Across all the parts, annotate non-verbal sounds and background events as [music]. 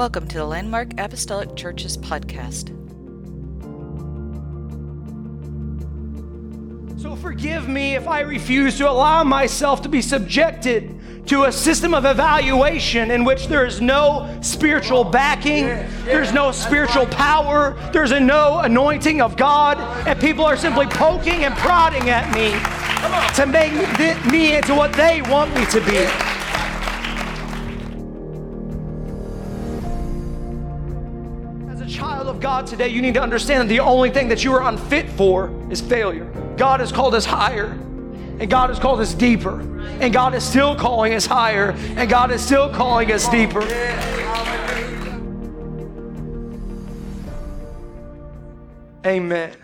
Welcome to the Landmark Apostolic Churches podcast. So forgive me if I refuse to allow myself to be subjected to a system of evaluation in which there is no spiritual backing, there's no spiritual power, there's a no anointing of God, and people are simply poking and prodding at me to make me into what they want me to be. God today, you need to understand the only thing that you are unfit for is failure. God has called us higher, and God has called us deeper, and God is still calling us higher, and God is still calling us deeper. Amen.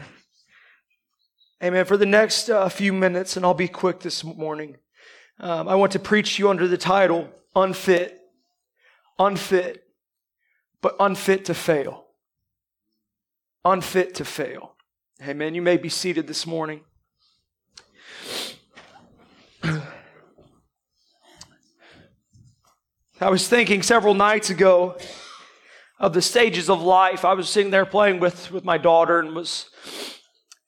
Amen. For the next uh, few minutes, and I'll be quick this morning, um, I want to preach you under the title Unfit. Unfit, but unfit to fail. Unfit to fail. Amen. You may be seated this morning. I was thinking several nights ago of the stages of life. I was sitting there playing with, with my daughter and was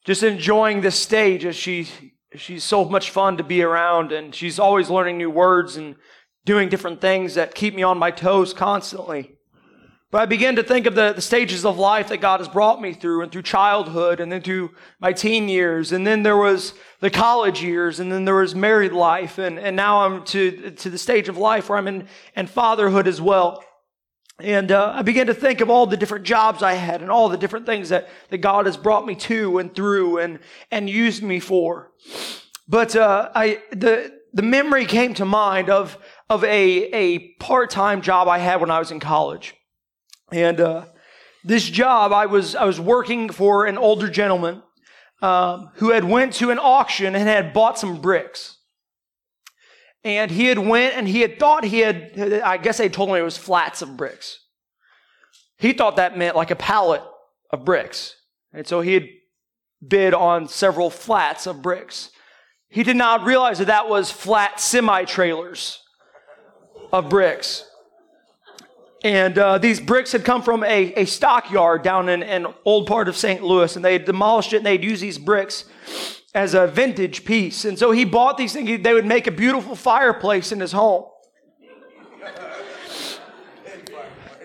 just enjoying this stage as she she's so much fun to be around and she's always learning new words and doing different things that keep me on my toes constantly. But I began to think of the, the stages of life that God has brought me through and through childhood and then through my teen years. And then there was the college years and then there was married life. And, and now I'm to, to the stage of life where I'm in, in fatherhood as well. And uh, I began to think of all the different jobs I had and all the different things that, that God has brought me to and through and, and used me for. But uh, I, the, the memory came to mind of, of a, a part-time job I had when I was in college. And uh, this job, I was I was working for an older gentleman um, who had went to an auction and had bought some bricks. And he had went and he had thought he had. I guess they told him it was flats of bricks. He thought that meant like a pallet of bricks, and so he had bid on several flats of bricks. He did not realize that that was flat semi trailers of bricks. And uh, these bricks had come from a, a stockyard down in an old part of St. Louis, and they had demolished it and they'd use these bricks as a vintage piece. And so he bought these things, they would make a beautiful fireplace in his home.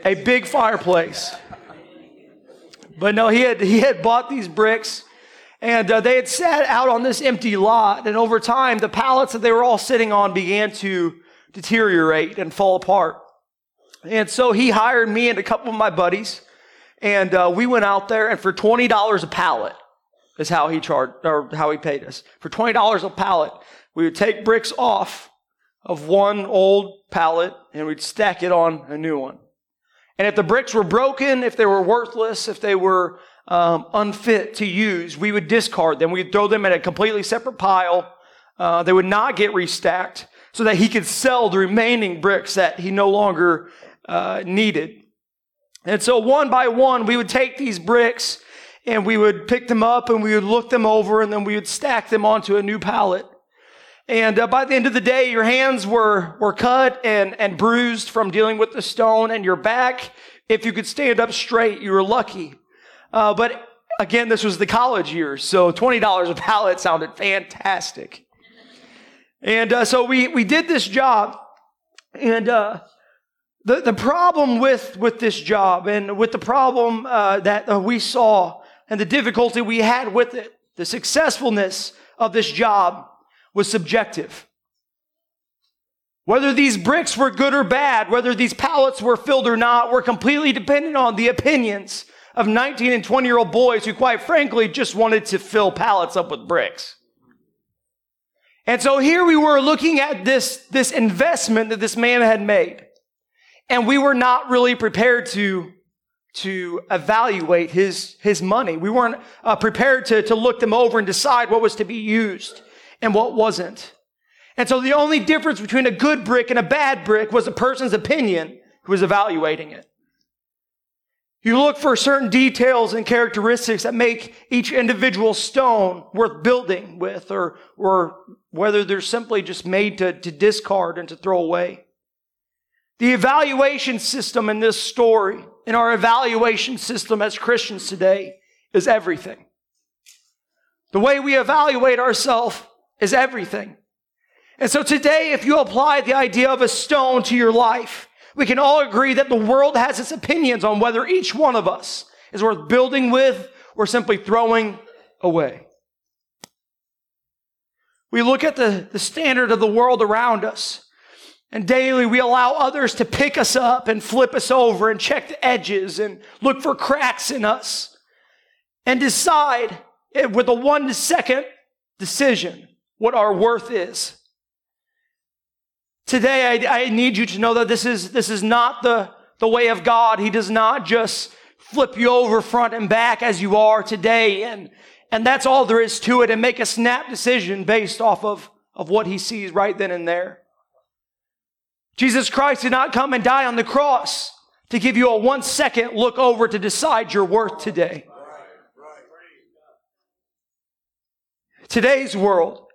A big fireplace. But no, he had, he had bought these bricks and uh, they had sat out on this empty lot. And over time, the pallets that they were all sitting on began to deteriorate and fall apart. And so he hired me and a couple of my buddies, and uh, we went out there, and for twenty dollars a pallet is how he charged or how he paid us. For twenty dollars a pallet, we would take bricks off of one old pallet and we'd stack it on a new one. And if the bricks were broken, if they were worthless, if they were um, unfit to use, we would discard them. We'd throw them in a completely separate pile. Uh, they would not get restacked so that he could sell the remaining bricks that he no longer uh, needed. And so one by one, we would take these bricks and we would pick them up and we would look them over and then we would stack them onto a new pallet. And uh, by the end of the day, your hands were, were cut and, and bruised from dealing with the stone and your back. If you could stand up straight, you were lucky. Uh, but again, this was the college years. So $20 a pallet sounded fantastic. And uh, so we, we did this job and, uh, the, the problem with, with this job and with the problem uh, that uh, we saw and the difficulty we had with it, the successfulness of this job was subjective. Whether these bricks were good or bad, whether these pallets were filled or not, were completely dependent on the opinions of 19 and 20 year old boys who, quite frankly, just wanted to fill pallets up with bricks. And so here we were looking at this, this investment that this man had made. And we were not really prepared to, to evaluate his, his money. We weren't uh, prepared to, to look them over and decide what was to be used and what wasn't. And so the only difference between a good brick and a bad brick was the person's opinion who was evaluating it. You look for certain details and characteristics that make each individual stone worth building with, or, or whether they're simply just made to, to discard and to throw away. The evaluation system in this story, in our evaluation system as Christians today, is everything. The way we evaluate ourselves is everything. And so today, if you apply the idea of a stone to your life, we can all agree that the world has its opinions on whether each one of us is worth building with or simply throwing away. We look at the, the standard of the world around us, and daily we allow others to pick us up and flip us over and check the edges and look for cracks in us and decide with a one second decision what our worth is. Today, I, I, need you to know that this is, this is not the, the way of God. He does not just flip you over front and back as you are today and, and that's all there is to it and make a snap decision based off of, of what he sees right then and there. Jesus Christ did not come and die on the cross to give you a one second look over to decide your worth today. Today's world,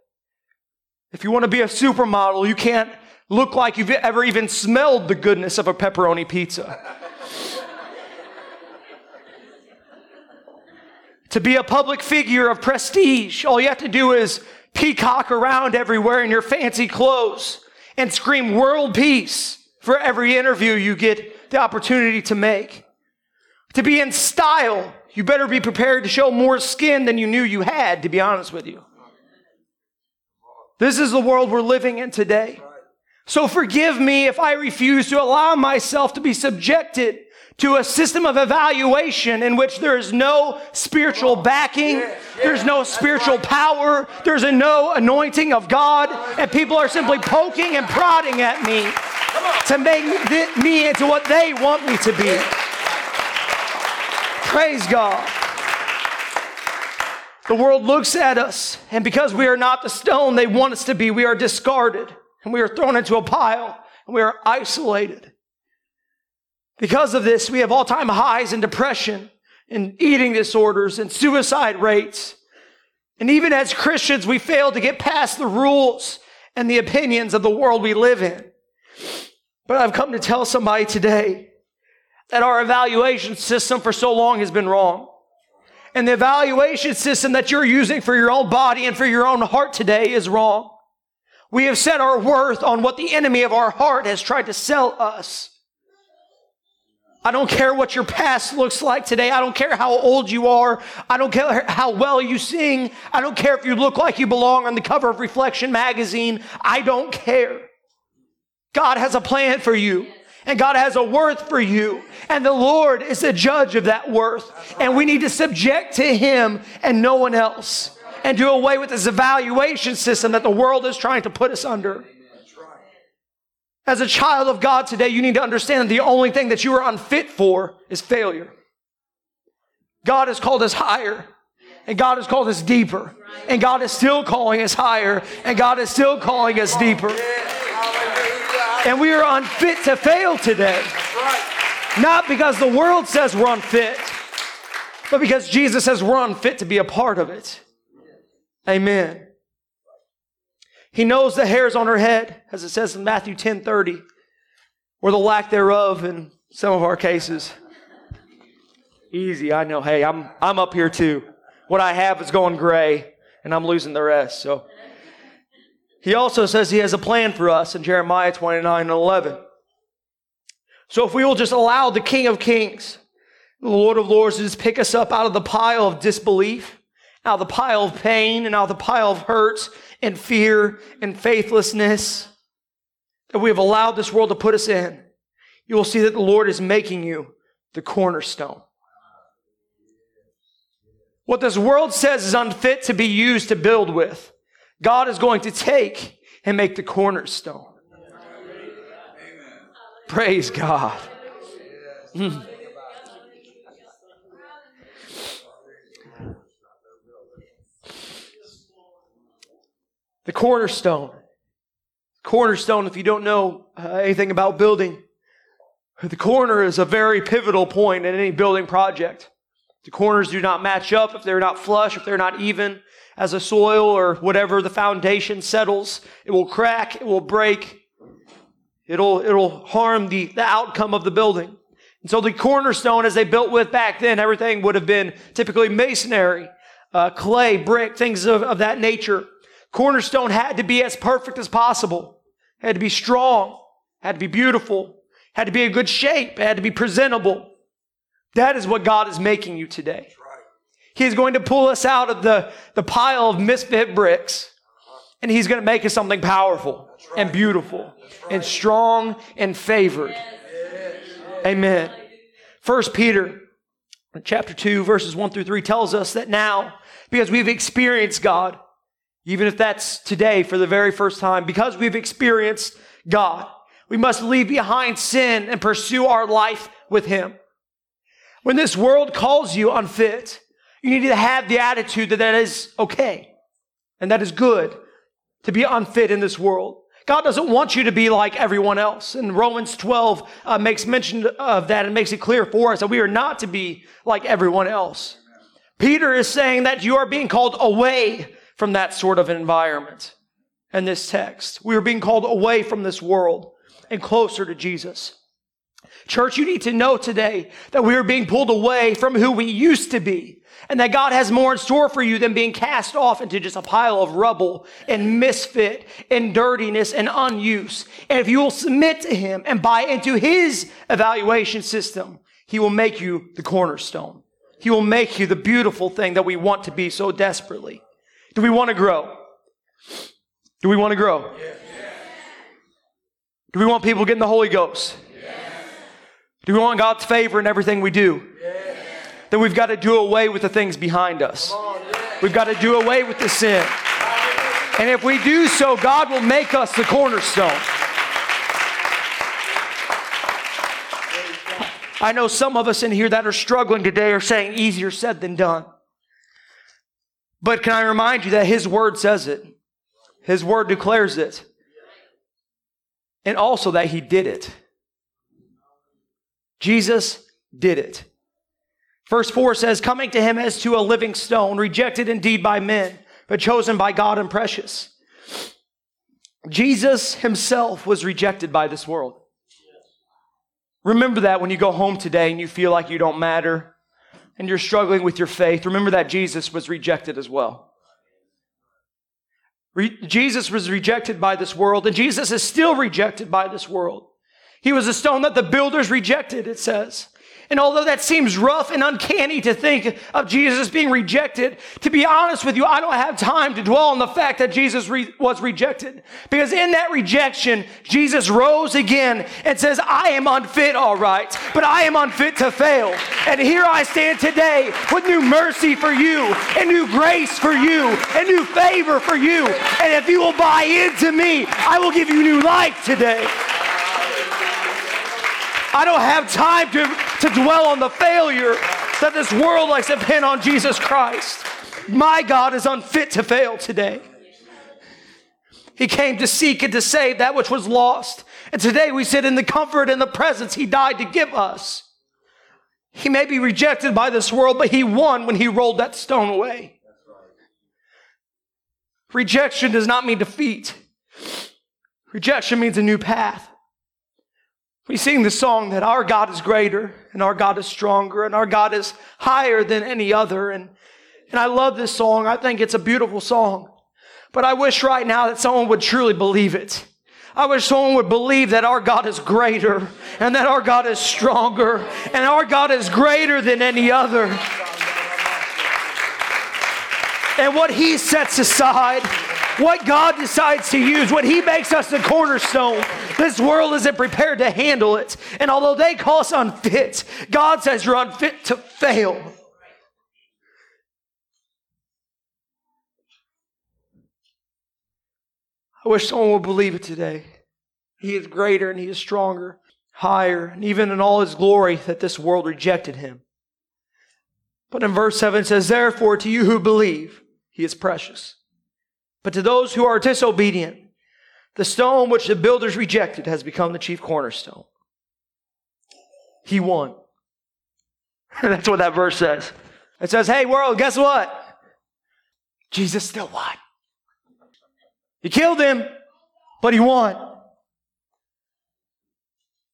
if you want to be a supermodel, you can't look like you've ever even smelled the goodness of a pepperoni pizza. [laughs] to be a public figure of prestige. All you have to do is peacock around everywhere in your fancy clothes and scream world peace for every interview you get the opportunity to make. To be in style, you better be prepared to show more skin than you knew you had, to be honest with you. This is the world we're living in today. So forgive me if I refuse to allow myself to be subjected to a system of evaluation in which there is no spiritual backing, there's no spiritual power, there's a no anointing of God, and people are simply poking and prodding at me to make me into what they want me to be. Praise God. The world looks at us, and because we are not the stone they want us to be, we are discarded, and we are thrown into a pile, and we are isolated. Because of this, we have all time highs in depression and eating disorders and suicide rates. And even as Christians, we fail to get past the rules and the opinions of the world we live in. But I've come to tell somebody today that our evaluation system for so long has been wrong. And the evaluation system that you're using for your own body and for your own heart today is wrong. We have set our worth on what the enemy of our heart has tried to sell us. I don't care what your past looks like today. I don't care how old you are. I don't care how well you sing. I don't care if you look like you belong on the cover of Reflection magazine. I don't care. God has a plan for you. And God has a worth for you. And the Lord is the judge of that worth. And we need to subject to Him and no one else. And do away with this evaluation system that the world is trying to put us under. As a child of God today, you need to understand that the only thing that you are unfit for is failure. God has called us higher, and God has called us deeper, and God is still calling us higher, and God is still calling us deeper. And we are unfit to fail today. Not because the world says we're unfit, but because Jesus says we're unfit to be a part of it. Amen. He knows the hairs on her head, as it says in Matthew 10 30, or the lack thereof in some of our cases. Easy, I know. Hey, I'm, I'm up here too. What I have is going gray, and I'm losing the rest. So, he also says he has a plan for us in Jeremiah 29 and 11. So, if we will just allow the King of Kings, the Lord of Lords, to just pick us up out of the pile of disbelief, out of the pile of pain, and out of the pile of hurts, and fear and faithlessness that we have allowed this world to put us in, you will see that the Lord is making you the cornerstone. What this world says is unfit to be used to build with, God is going to take and make the cornerstone. Praise God. Mm. The cornerstone. Cornerstone, if you don't know uh, anything about building, the corner is a very pivotal point in any building project. The corners do not match up if they're not flush, if they're not even. As the soil or whatever the foundation settles, it will crack, it will break, It'll, it'll harm the, the outcome of the building. And so the cornerstone, as they built with back then, everything would have been typically masonry, uh, clay, brick, things of, of that nature. Cornerstone had to be as perfect as possible. Had to be strong. Had to be beautiful. Had to be in good shape. Had to be presentable. That is what God is making you today. He is going to pull us out of the, the pile of misfit bricks and he's going to make us something powerful right. and beautiful right. and strong and favored. Yes. Amen. First Peter chapter 2 verses 1 through 3 tells us that now because we've experienced God even if that's today for the very first time because we've experienced God we must leave behind sin and pursue our life with him. When this world calls you unfit, you need to have the attitude that that is okay and that is good to be unfit in this world. God doesn't want you to be like everyone else. And Romans 12 uh, makes mention of that and makes it clear for us that we are not to be like everyone else. Peter is saying that you are being called away from that sort of environment and this text. We are being called away from this world and closer to Jesus. Church, you need to know today that we are being pulled away from who we used to be and that God has more in store for you than being cast off into just a pile of rubble and misfit and dirtiness and unuse. And if you will submit to Him and buy into His evaluation system, He will make you the cornerstone. He will make you the beautiful thing that we want to be so desperately. Do we want to grow? Do we want to grow? Do we want people getting the Holy Ghost? Do we want God's favor in everything we do? then we've got to do away with the things behind us. We've got to do away with the sin. And if we do so, God will make us the cornerstone. I know some of us in here that are struggling today are saying easier said than done. But can I remind you that His Word says it? His Word declares it. And also that He did it. Jesus did it. Verse 4 says, Coming to him as to a living stone, rejected indeed by men, but chosen by God and precious. Jesus himself was rejected by this world. Remember that when you go home today and you feel like you don't matter and you're struggling with your faith. Remember that Jesus was rejected as well. Re- Jesus was rejected by this world, and Jesus is still rejected by this world. He was a stone that the builders rejected, it says. And although that seems rough and uncanny to think of Jesus being rejected, to be honest with you, I don't have time to dwell on the fact that Jesus re- was rejected. Because in that rejection, Jesus rose again and says, I am unfit, all right, but I am unfit to fail. And here I stand today with new mercy for you, and new grace for you, and new favor for you. And if you will buy into me, I will give you new life today. I don't have time to, to dwell on the failure that this world likes to pin on Jesus Christ. My God is unfit to fail today. He came to seek and to save that which was lost. And today we sit in the comfort and the presence He died to give us. He may be rejected by this world, but He won when He rolled that stone away. Rejection does not mean defeat. Rejection means a new path. We sing the song that our God is greater and our God is stronger and our God is higher than any other. And, and I love this song. I think it's a beautiful song. But I wish right now that someone would truly believe it. I wish someone would believe that our God is greater and that our God is stronger and our God is greater than any other. And what He sets aside what God decides to use, when He makes us the cornerstone, this world isn't prepared to handle it. And although they call us unfit, God says you're unfit to fail. I wish someone would believe it today. He is greater and He is stronger, higher, and even in all His glory that this world rejected Him. But in verse 7 it says, Therefore, to you who believe, He is precious. But to those who are disobedient, the stone which the builders rejected has become the chief cornerstone. He won. [laughs] That's what that verse says. It says, hey, world, guess what? Jesus still won. He killed him, but he won.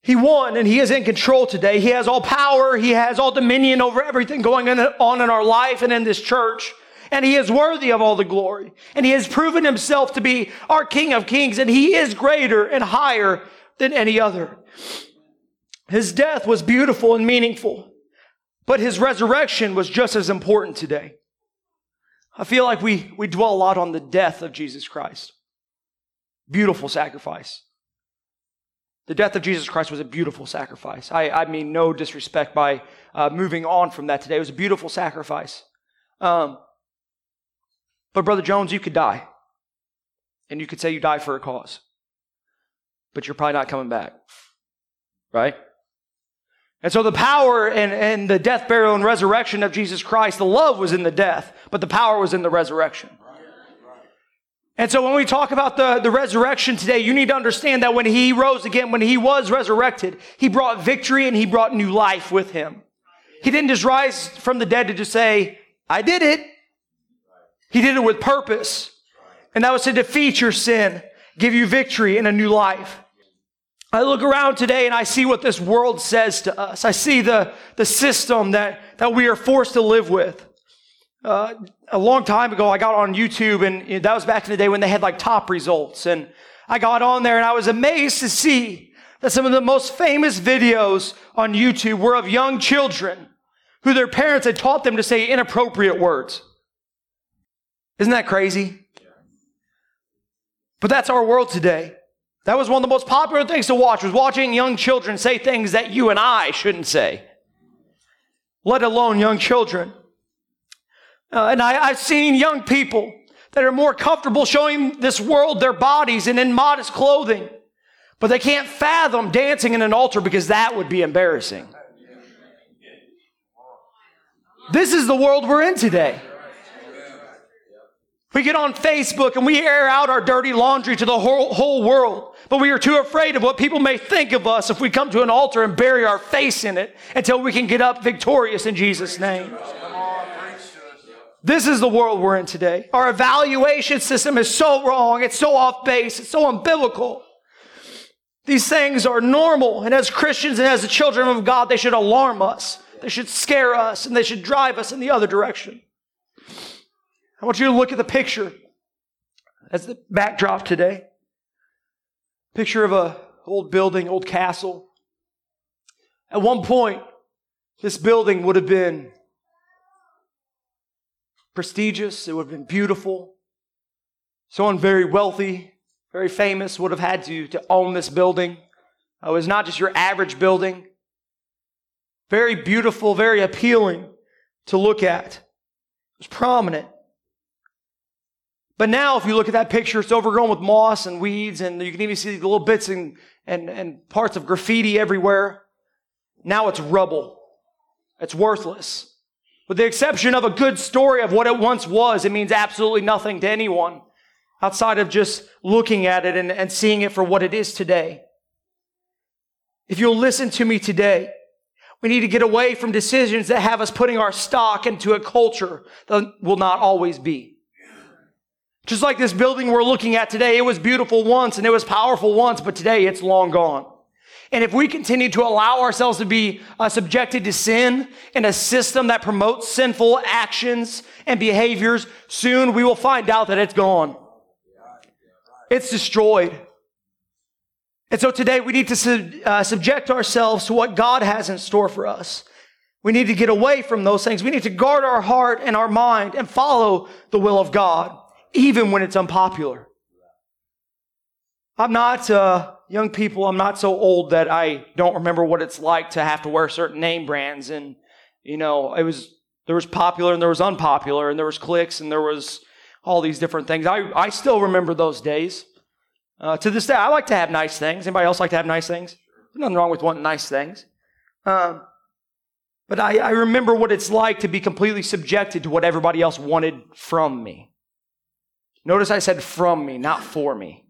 He won and he is in control today. He has all power. He has all dominion over everything going on in our life and in this church. And he is worthy of all the glory. And he has proven himself to be our King of Kings. And he is greater and higher than any other. His death was beautiful and meaningful, but his resurrection was just as important today. I feel like we, we dwell a lot on the death of Jesus Christ. Beautiful sacrifice. The death of Jesus Christ was a beautiful sacrifice. I, I mean, no disrespect by uh, moving on from that today. It was a beautiful sacrifice. Um, but, Brother Jones, you could die. And you could say you die for a cause. But you're probably not coming back. Right? And so the power and, and the death, burial, and resurrection of Jesus Christ, the love was in the death, but the power was in the resurrection. And so when we talk about the, the resurrection today, you need to understand that when he rose again, when he was resurrected, he brought victory and he brought new life with him. He didn't just rise from the dead to just say, I did it. He did it with purpose. And that was to defeat your sin, give you victory and a new life. I look around today and I see what this world says to us. I see the, the system that, that we are forced to live with. Uh, a long time ago, I got on YouTube, and that was back in the day when they had like top results. And I got on there and I was amazed to see that some of the most famous videos on YouTube were of young children who their parents had taught them to say inappropriate words. Isn't that crazy? But that's our world today. That was one of the most popular things to watch was watching young children say things that you and I shouldn't say, let alone young children. Uh, and I, I've seen young people that are more comfortable showing this world their bodies and in modest clothing, but they can't fathom dancing in an altar because that would be embarrassing. This is the world we're in today. We get on Facebook and we air out our dirty laundry to the whole, whole world, but we are too afraid of what people may think of us if we come to an altar and bury our face in it until we can get up victorious in Jesus' name. This is the world we're in today. Our evaluation system is so wrong. It's so off base. It's so umbilical. These things are normal. And as Christians and as the children of God, they should alarm us. They should scare us and they should drive us in the other direction. I want you to look at the picture as the backdrop today. Picture of a old building, old castle. At one point, this building would have been prestigious, it would have been beautiful. Someone very wealthy, very famous would have had to, to own this building. Uh, it was not just your average building. Very beautiful, very appealing to look at. It was prominent. But now, if you look at that picture, it's overgrown with moss and weeds, and you can even see the little bits and, and, and parts of graffiti everywhere. Now it's rubble. It's worthless. With the exception of a good story of what it once was, it means absolutely nothing to anyone outside of just looking at it and, and seeing it for what it is today. If you'll listen to me today, we need to get away from decisions that have us putting our stock into a culture that will not always be. Just like this building we're looking at today, it was beautiful once and it was powerful once, but today it's long gone. And if we continue to allow ourselves to be uh, subjected to sin in a system that promotes sinful actions and behaviors, soon we will find out that it's gone. It's destroyed. And so today we need to sub, uh, subject ourselves to what God has in store for us. We need to get away from those things. We need to guard our heart and our mind and follow the will of God even when it's unpopular. I'm not, uh, young people, I'm not so old that I don't remember what it's like to have to wear certain name brands. And, you know, it was, there was popular and there was unpopular and there was clicks and there was all these different things. I, I still remember those days. Uh, to this day, I like to have nice things. Anybody else like to have nice things? There's nothing wrong with wanting nice things. Um, but I, I remember what it's like to be completely subjected to what everybody else wanted from me. Notice I said from me, not for me.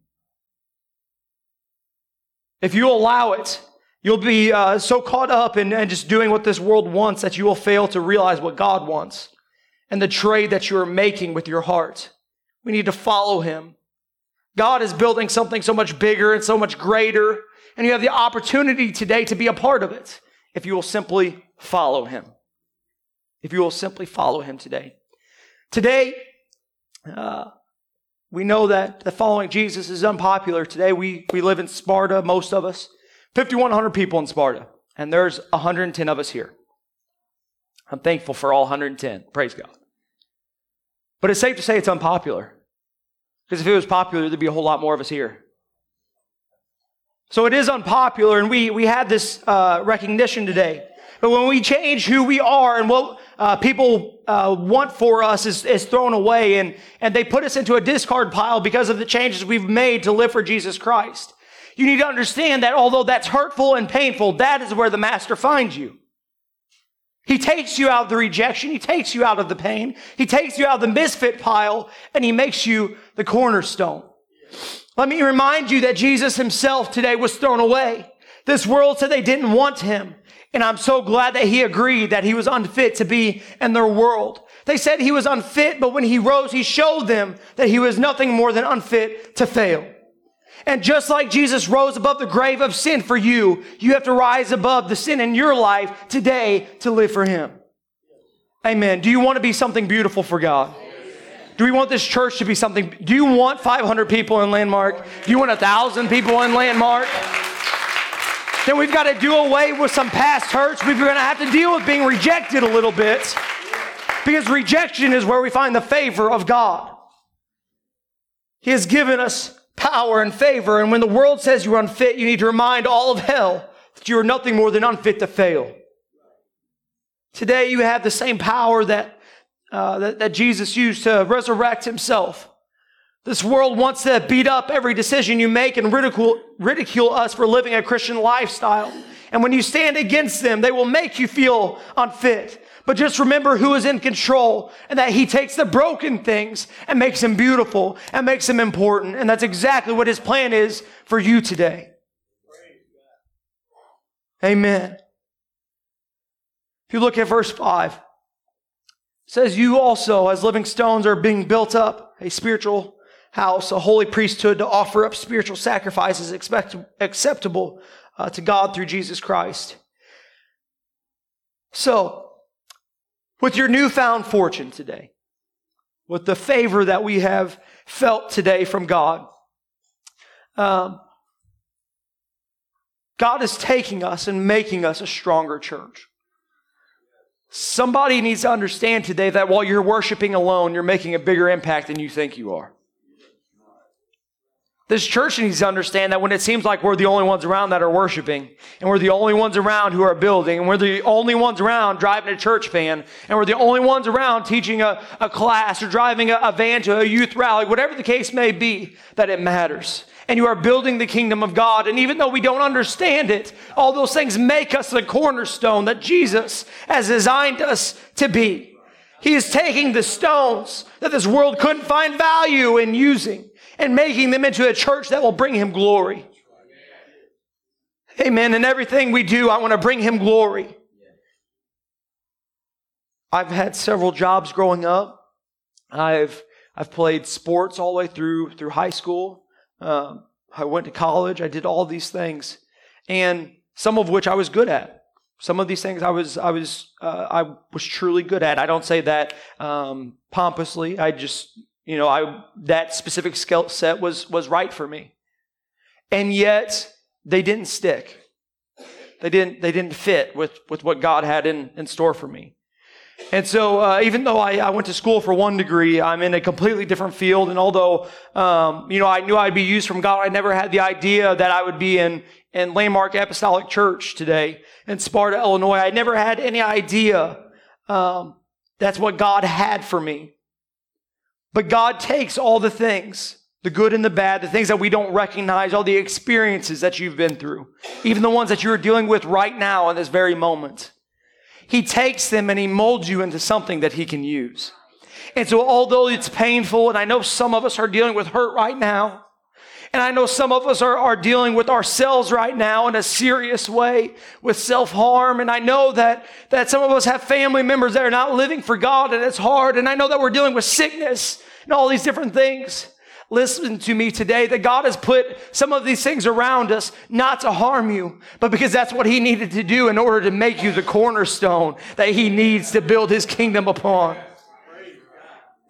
If you allow it, you'll be uh, so caught up in, in just doing what this world wants that you will fail to realize what God wants and the trade that you are making with your heart. We need to follow Him. God is building something so much bigger and so much greater, and you have the opportunity today to be a part of it if you will simply follow Him. If you will simply follow Him today. Today, uh, we know that the following Jesus is unpopular. Today, we, we live in Sparta, most of us. 5,100 people in Sparta, and there's 110 of us here. I'm thankful for all 110. Praise God. But it's safe to say it's unpopular. Because if it was popular, there'd be a whole lot more of us here. So it is unpopular, and we, we had this uh, recognition today. But when we change who we are and what uh, people uh, want for us is, is thrown away, and, and they put us into a discard pile because of the changes we've made to live for Jesus Christ. You need to understand that although that's hurtful and painful, that is where the Master finds you. He takes you out of the rejection. He takes you out of the pain. He takes you out of the misfit pile and he makes you the cornerstone. Let me remind you that Jesus himself today was thrown away. This world said they didn't want him. And I'm so glad that he agreed that he was unfit to be in their world. They said he was unfit, but when he rose, he showed them that he was nothing more than unfit to fail. And just like Jesus rose above the grave of sin for you, you have to rise above the sin in your life today to live for Him. Amen. Do you want to be something beautiful for God? Do we want this church to be something? Do you want 500 people in Landmark? Do you want a 1,000 people in Landmark? Then we've got to do away with some past hurts. We're going to have to deal with being rejected a little bit because rejection is where we find the favor of God. He has given us power and favor. And when the world says you're unfit, you need to remind all of hell that you are nothing more than unfit to fail. Today, you have the same power that, uh, that, that Jesus used to resurrect himself. This world wants to beat up every decision you make and ridicule, ridicule us for living a Christian lifestyle. And when you stand against them, they will make you feel unfit. But just remember who is in control and that he takes the broken things and makes them beautiful and makes them important. And that's exactly what his plan is for you today. Amen. If you look at verse 5, it says, You also, as living stones, are being built up, a spiritual house, a holy priesthood to offer up spiritual sacrifices expect- acceptable uh, to God through Jesus Christ. So, with your newfound fortune today, with the favor that we have felt today from God. Um, God is taking us and making us a stronger church. Somebody needs to understand today that while you're worshiping alone, you're making a bigger impact than you think you are. This church needs to understand that when it seems like we're the only ones around that are worshiping, and we're the only ones around who are building, and we're the only ones around driving a church van, and we're the only ones around teaching a, a class or driving a, a van to a youth rally, whatever the case may be, that it matters. And you are building the kingdom of God. And even though we don't understand it, all those things make us the cornerstone that Jesus has designed us to be. He is taking the stones that this world couldn't find value in using and making them into a church that will bring him glory. Amen. In everything we do, I want to bring him glory. I've had several jobs growing up. I've I've played sports all the way through through high school. Um, I went to college. I did all these things, and some of which I was good at. Some of these things I was I was uh, I was truly good at. I don't say that um, pompously. I just you know, I that specific skill set was was right for me. And yet they didn't stick. They didn't they didn't fit with with what God had in, in store for me. And so, uh, even though I, I, went to school for one degree, I'm in a completely different field. And although, um, you know, I knew I'd be used from God, I never had the idea that I would be in, in Landmark Apostolic Church today in Sparta, Illinois. I never had any idea um, that's what God had for me. But God takes all the things, the good and the bad, the things that we don't recognize, all the experiences that you've been through, even the ones that you're dealing with right now in this very moment. He takes them and he molds you into something that he can use. And so, although it's painful, and I know some of us are dealing with hurt right now, and I know some of us are, are dealing with ourselves right now in a serious way with self harm. And I know that, that some of us have family members that are not living for God and it's hard. And I know that we're dealing with sickness and all these different things. listen to me today that God has put some of these things around us not to harm you, but because that's what He needed to do in order to make you the cornerstone that He needs to build His kingdom upon.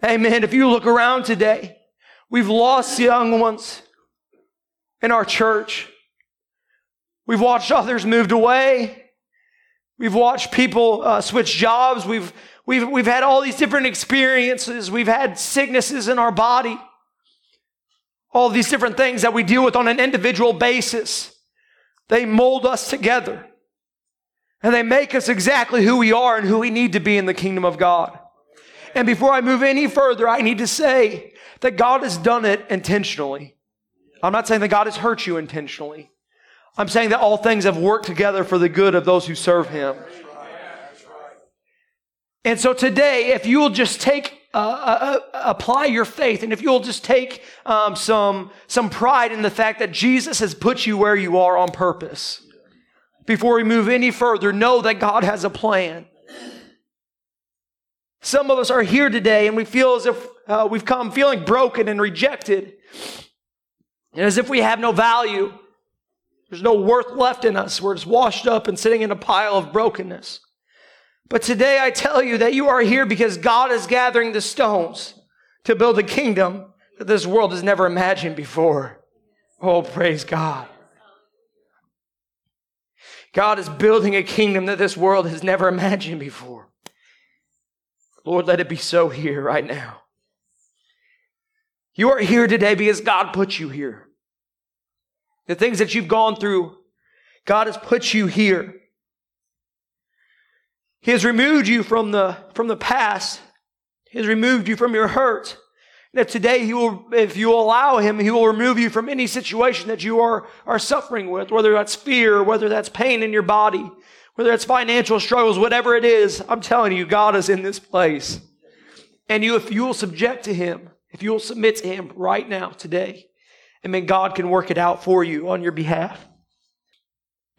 Amen. If you look around today, we've lost young ones in our church. We've watched others moved away. We've watched people uh, switch jobs. We've, we've, we've had all these different experiences. We've had sicknesses in our body. All these different things that we deal with on an individual basis. They mold us together. And they make us exactly who we are and who we need to be in the kingdom of God. And before I move any further, I need to say that God has done it intentionally. I'm not saying that God has hurt you intentionally. I'm saying that all things have worked together for the good of those who serve him. And so today, if you will just take, uh, uh, uh, apply your faith, and if you'll just take um, some, some pride in the fact that Jesus has put you where you are on purpose, before we move any further, know that God has a plan. Some of us are here today and we feel as if uh, we've come feeling broken and rejected, and as if we have no value. There's no worth left in us. We're just washed up and sitting in a pile of brokenness. But today I tell you that you are here because God is gathering the stones to build a kingdom that this world has never imagined before. Oh, praise God. God is building a kingdom that this world has never imagined before. Lord, let it be so here right now. You are here today because God put you here the things that you've gone through, God has put you here. He has removed you from the, from the past. He has removed you from your hurt. That today he will, if you allow him, he will remove you from any situation that you are, are suffering with, whether that's fear, whether that's pain in your body, whether it's financial struggles, whatever it is. I'm telling you, God is in this place. And you, if you will subject to him, if you will submit to him right now, today, and then God can work it out for you on your behalf.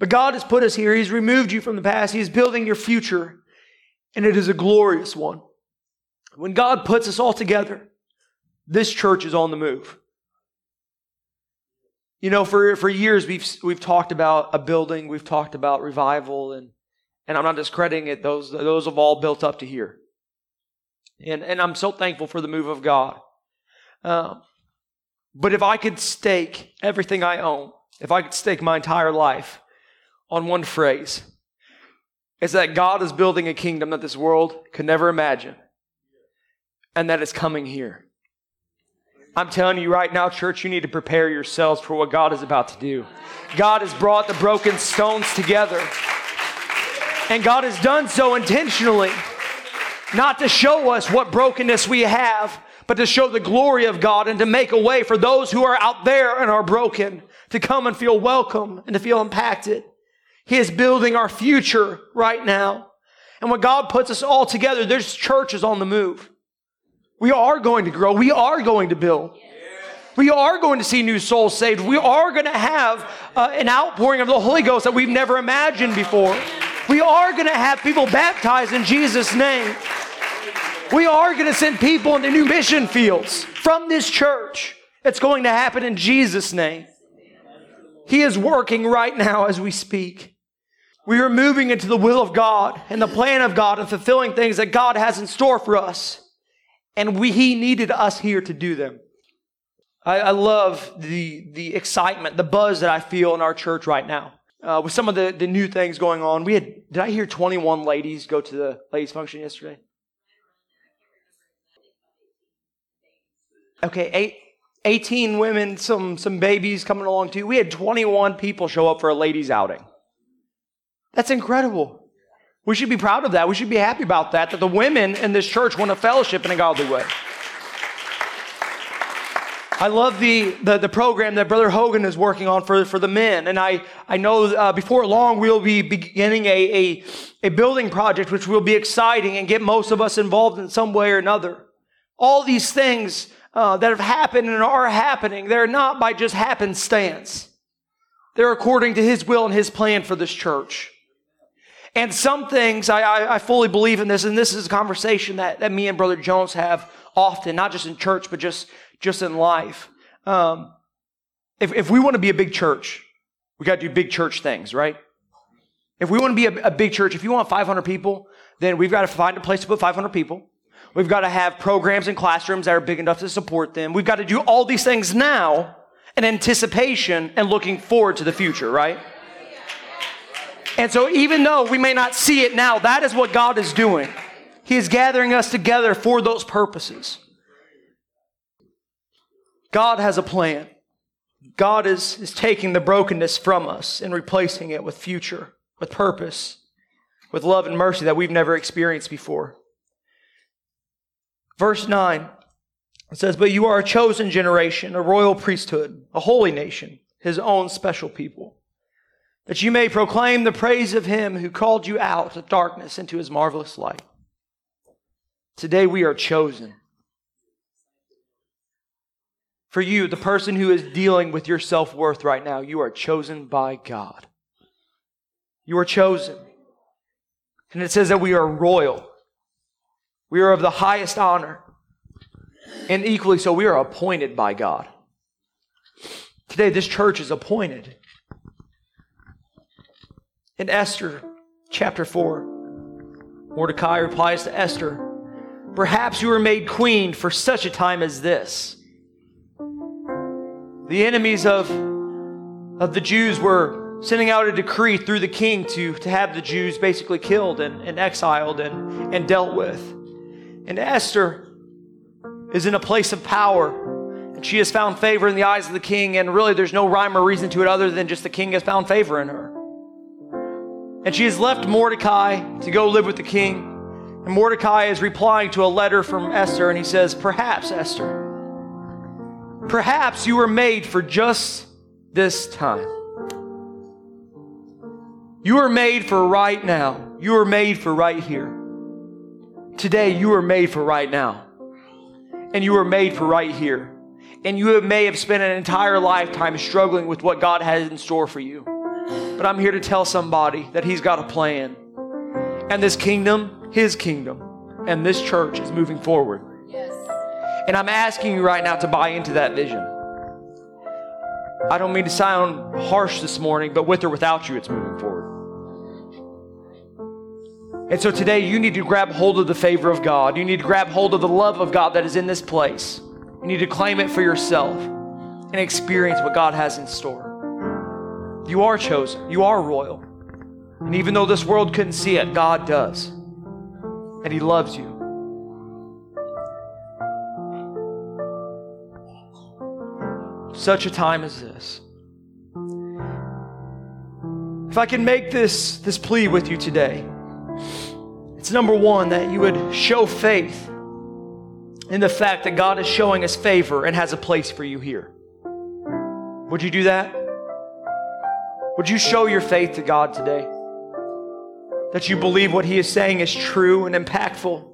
But God has put us here. He's removed you from the past. He's building your future, and it is a glorious one. When God puts us all together, this church is on the move. You know, for, for years we've, we've talked about a building, we've talked about revival, and, and I'm not discrediting it. Those, those have all built up to here. And, and I'm so thankful for the move of God. Um, but if I could stake everything I own, if I could stake my entire life on one phrase, it's that God is building a kingdom that this world could never imagine, and that is coming here. I'm telling you right now, church, you need to prepare yourselves for what God is about to do. God has brought the broken stones together, and God has done so intentionally, not to show us what brokenness we have, but to show the glory of God and to make a way for those who are out there and are broken to come and feel welcome and to feel impacted. He is building our future right now. And when God puts us all together, there's churches on the move. We are going to grow. We are going to build. We are going to see new souls saved. We are going to have uh, an outpouring of the Holy Ghost that we've never imagined before. We are going to have people baptized in Jesus' name. We are going to send people into new mission fields from this church. It's going to happen in Jesus' name. He is working right now as we speak. We are moving into the will of God and the plan of God and fulfilling things that God has in store for us. And we, He needed us here to do them. I, I love the, the excitement, the buzz that I feel in our church right now. Uh, with some of the, the new things going on. We had, did I hear 21 ladies go to the ladies' function yesterday? Okay, eight, 18 women, some, some babies coming along too. We had 21 people show up for a ladies' outing. That's incredible. We should be proud of that. We should be happy about that, that the women in this church want to fellowship in a godly way. I love the, the, the, program that Brother Hogan is working on for, for the men. And I, I know uh, before long we'll be beginning a, a, a building project which will be exciting and get most of us involved in some way or another. All these things uh, that have happened and are happening, they're not by just happenstance. They're according to His will and His plan for this church. And some things, I, I, I, fully believe in this, and this is a conversation that, that me and Brother Jones have often, not just in church, but just, just in life. Um, if, if we want to be a big church, we got to do big church things, right? If we want to be a, a big church, if you want 500 people, then we've got to find a place to put 500 people. We've got to have programs and classrooms that are big enough to support them. We've got to do all these things now in anticipation and looking forward to the future, right? And so, even though we may not see it now, that is what God is doing. He is gathering us together for those purposes. God has a plan. God is, is taking the brokenness from us and replacing it with future, with purpose, with love and mercy that we've never experienced before. Verse 9 it says, But you are a chosen generation, a royal priesthood, a holy nation, his own special people, that you may proclaim the praise of him who called you out of darkness into his marvelous light. Today we are chosen. For you, the person who is dealing with your self worth right now, you are chosen by God. You are chosen. And it says that we are royal. We are of the highest honor. And equally so, we are appointed by God. Today, this church is appointed. In Esther chapter 4, Mordecai replies to Esther, Perhaps you were made queen for such a time as this. The enemies of, of the Jews were sending out a decree through the king to, to have the Jews basically killed and, and exiled and, and dealt with. And Esther is in a place of power. And she has found favor in the eyes of the king, and really there's no rhyme or reason to it other than just the king has found favor in her. And she has left Mordecai to go live with the king. And Mordecai is replying to a letter from Esther, and he says, Perhaps, Esther, perhaps you were made for just this time. You are made for right now. You are made for right here. Today, you are made for right now and you were made for right here. And you may have spent an entire lifetime struggling with what God has in store for you. But I'm here to tell somebody that He's got a plan. And this kingdom, His kingdom, and this church is moving forward. Yes. And I'm asking you right now to buy into that vision. I don't mean to sound harsh this morning, but with or without you, it's moving forward. And so today you need to grab hold of the favor of God. You need to grab hold of the love of God that is in this place. You need to claim it for yourself and experience what God has in store. You are chosen, you are royal. And even though this world couldn't see it, God does. And He loves you. Such a time as this. If I can make this, this plea with you today, it's number one, that you would show faith in the fact that God is showing us favor and has a place for you here. Would you do that? Would you show your faith to God today? That you believe what He is saying is true and impactful.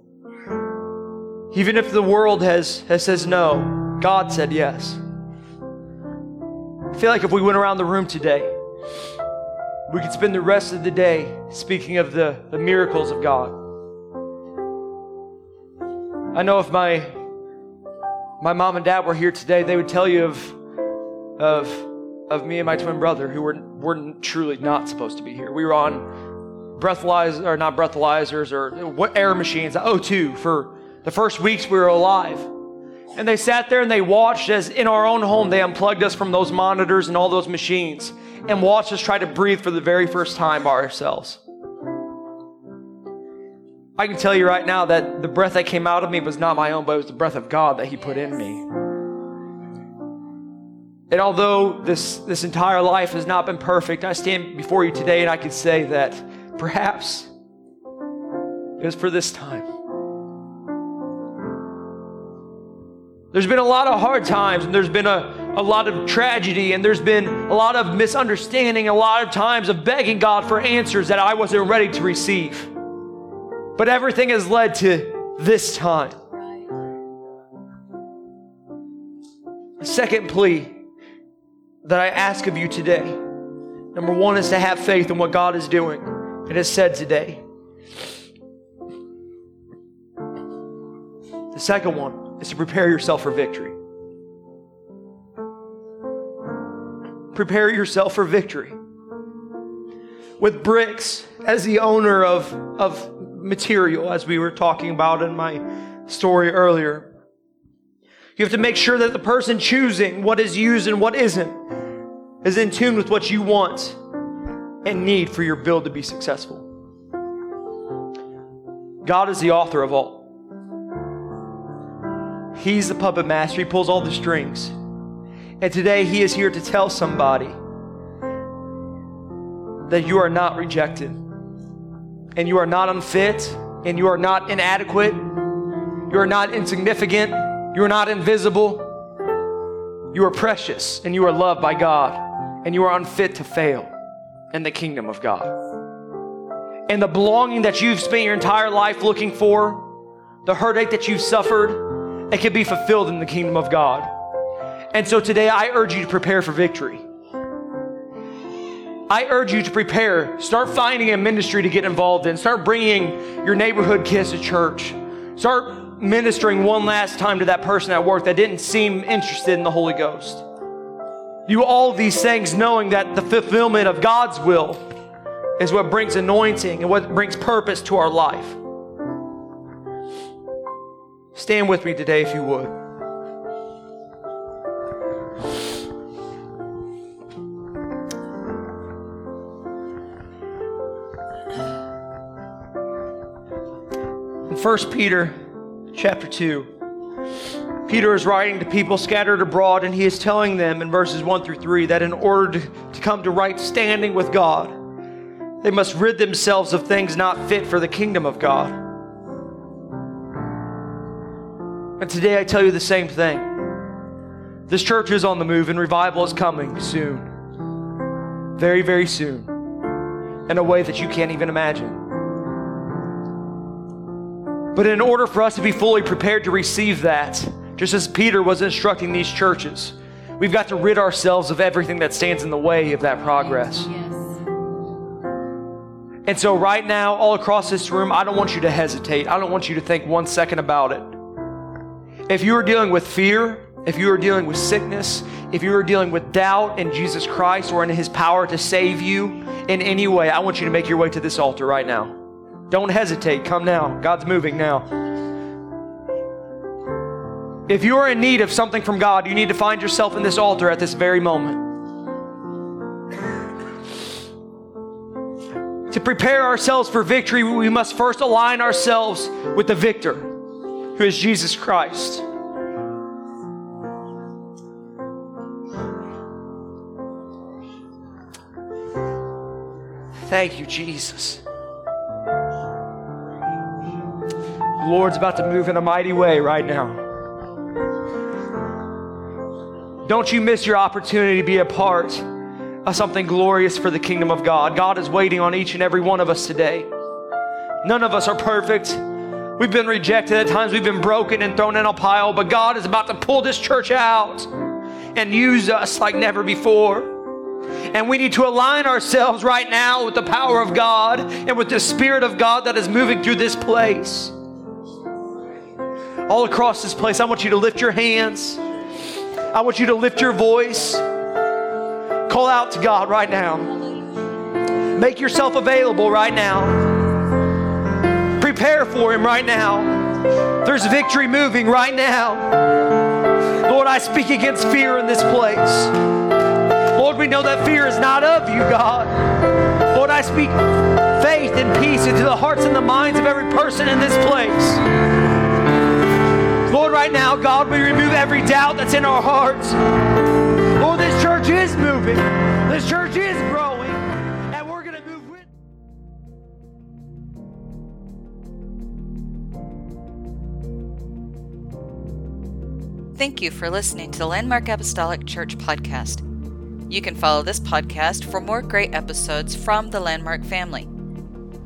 Even if the world has, has says no, God said yes. I feel like if we went around the room today we could spend the rest of the day speaking of the, the miracles of God. I know if my my mom and dad were here today, they would tell you of of of me and my twin brother who were were truly not supposed to be here. We were on breathalyzers or not breathalyzers or what air machines, O2 for the first weeks we were alive. And they sat there and they watched as in our own home they unplugged us from those monitors and all those machines and watched us try to breathe for the very first time by ourselves. I can tell you right now that the breath that came out of me was not my own, but it was the breath of God that He put in me. And although this, this entire life has not been perfect, I stand before you today and I can say that perhaps it was for this time. There's been a lot of hard times, and there's been a, a lot of tragedy, and there's been a lot of misunderstanding, a lot of times of begging God for answers that I wasn't ready to receive. But everything has led to this time. Second plea that I ask of you today number one is to have faith in what God is doing and has said today. The second one is to prepare yourself for victory. Prepare yourself for victory. With Bricks as the owner of, of material, as we were talking about in my story earlier, you have to make sure that the person choosing what is used and what isn't is in tune with what you want and need for your build to be successful. God is the author of all. He's the puppet master. He pulls all the strings. And today he is here to tell somebody that you are not rejected and you are not unfit and you are not inadequate. You are not insignificant. You are not invisible. You are precious and you are loved by God and you are unfit to fail in the kingdom of God. And the belonging that you've spent your entire life looking for, the heartache that you've suffered, it can be fulfilled in the kingdom of God. And so today I urge you to prepare for victory. I urge you to prepare. Start finding a ministry to get involved in. Start bringing your neighborhood kids to church. Start ministering one last time to that person at work that didn't seem interested in the Holy Ghost. Do all these things knowing that the fulfillment of God's will is what brings anointing and what brings purpose to our life. Stand with me today if you would. 1 Peter chapter 2, Peter is writing to people scattered abroad, and he is telling them in verses 1 through 3 that in order to come to right standing with God, they must rid themselves of things not fit for the kingdom of God. And today I tell you the same thing. This church is on the move, and revival is coming soon. Very, very soon. In a way that you can't even imagine. But in order for us to be fully prepared to receive that, just as Peter was instructing these churches, we've got to rid ourselves of everything that stands in the way of that progress. Yes. And so, right now, all across this room, I don't want you to hesitate. I don't want you to think one second about it. If you are dealing with fear, if you are dealing with sickness, if you are dealing with doubt in Jesus Christ or in His power to save you in any way, I want you to make your way to this altar right now. Don't hesitate. Come now. God's moving now. If you are in need of something from God, you need to find yourself in this altar at this very moment. To prepare ourselves for victory, we must first align ourselves with the victor, who is Jesus Christ. Thank you, Jesus. The Lord's about to move in a mighty way right now. Don't you miss your opportunity to be a part of something glorious for the kingdom of God. God is waiting on each and every one of us today. None of us are perfect. We've been rejected at times, we've been broken and thrown in a pile, but God is about to pull this church out and use us like never before. And we need to align ourselves right now with the power of God and with the Spirit of God that is moving through this place all across this place, I want you to lift your hands. I want you to lift your voice. Call out to God right now. Make yourself available right now. Prepare for Him right now. There's victory moving right now. Lord, I speak against fear in this place. Lord, we know that fear is not of you, God. Lord, I speak faith and peace into the hearts and the minds of every person in this place. Lord, right now, God, we remove every doubt that's in our hearts. Lord, this church is moving. This church is growing. And we're going to move with. Thank you for listening to the Landmark Apostolic Church podcast. You can follow this podcast for more great episodes from the Landmark family.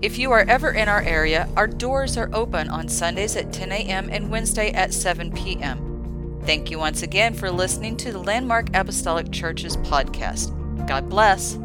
If you are ever in our area, our doors are open on Sundays at 10 a.m. and Wednesday at 7 p.m. Thank you once again for listening to the Landmark Apostolic Church's podcast. God bless.